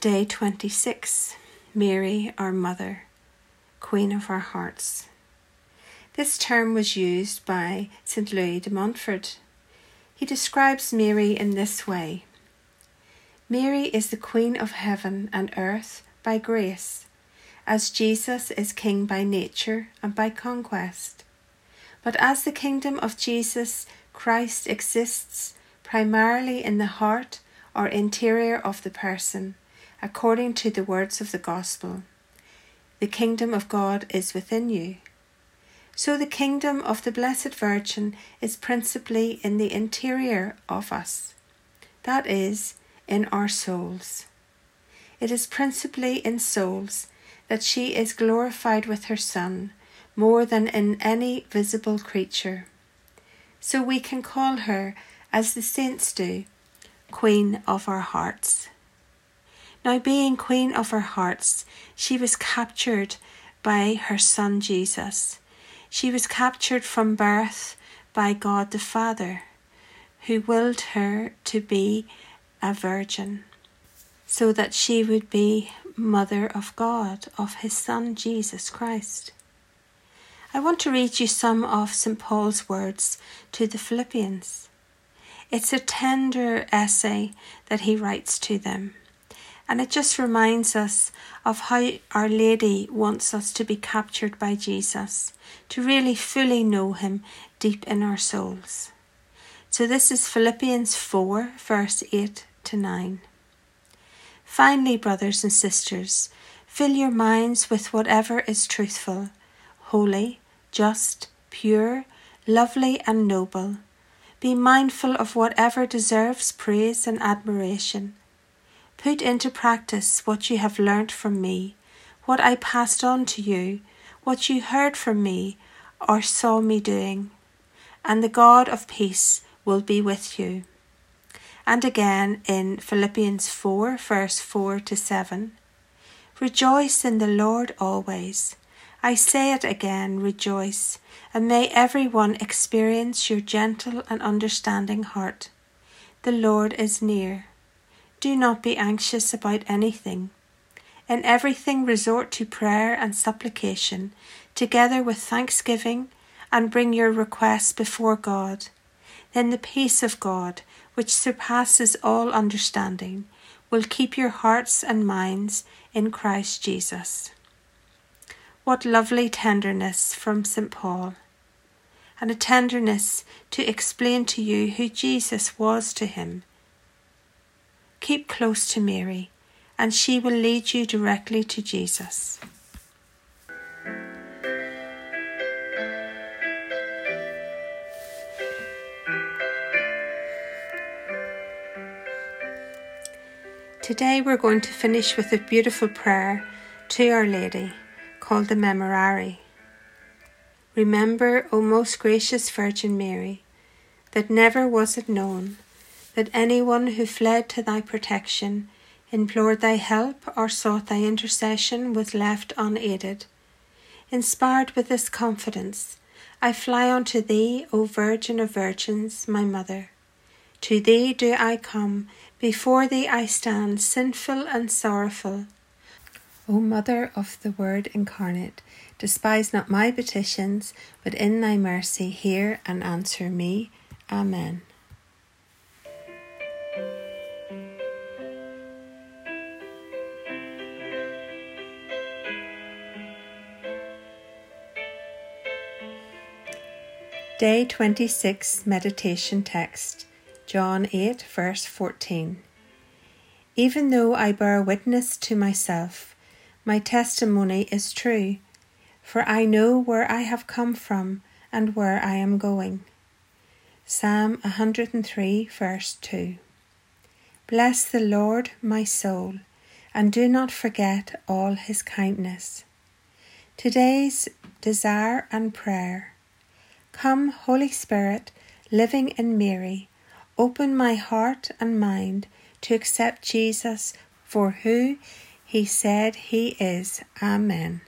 Day 26 Mary, our Mother, Queen of our Hearts. This term was used by St. Louis de Montfort. He describes Mary in this way Mary is the Queen of heaven and earth by grace, as Jesus is King by nature and by conquest. But as the kingdom of Jesus Christ exists primarily in the heart or interior of the person, according to the words of the gospel. The kingdom of God is within you. So the kingdom of the Blessed Virgin is principally in the interior of us, that is, in our souls. It is principally in souls that she is glorified with her Son more than in any visible creature. So we can call her, as the saints do, Queen of our hearts. Now, being queen of her hearts, she was captured by her son Jesus. She was captured from birth by God the Father, who willed her to be a virgin, so that she would be Mother of God, of His Son Jesus Christ. I want to read you some of St. Paul's words to the Philippians. It's a tender essay that he writes to them. And it just reminds us of how Our Lady wants us to be captured by Jesus, to really fully know Him deep in our souls. So this is Philippians 4, verse 8 to 9. Finally, brothers and sisters, fill your minds with whatever is truthful, holy, just, pure, lovely, and noble. Be mindful of whatever deserves praise and admiration Put into practice what you have learnt from me, what I passed on to you, what you heard from me or saw me doing, and the God of peace will be with you. And again in Philippians 4, verse 4 to 7 Rejoice in the Lord always. I say it again, rejoice, and may everyone experience your gentle and understanding heart. The Lord is near. Do not be anxious about anything. In everything, resort to prayer and supplication, together with thanksgiving, and bring your requests before God. Then the peace of God, which surpasses all understanding, will keep your hearts and minds in Christ Jesus. What lovely tenderness from St. Paul, and a tenderness to explain to you who Jesus was to him Keep close to Mary, and she will lead you directly to Jesus. Today we're going to finish with a beautiful prayer to Our Lady called the Memorare. Remember, O most gracious Virgin Mary, that never was it known that anyone who fled to thy protection, implored thy help, or sought thy intercession was left unaided. Inspired with this confidence, I fly unto thee, O Virgin of Virgins, my Mother. To thee do I come, before thee I stand, sinful and sorrowful. O Mother of the Word incarnate, despise not my petitions, but in thy mercy hear and answer me. Amen. Day 26 Meditation Text John 8, verse 14. Even though I bear witness to myself, my testimony is true, for I know where I have come from and where I am going. Psalm 103, verse 2. Bless the Lord, my soul, and do not forget all his kindness. Today's desire and prayer Come, Holy Spirit, living in Mary, open my heart and mind to accept Jesus for who he said he is. Amen.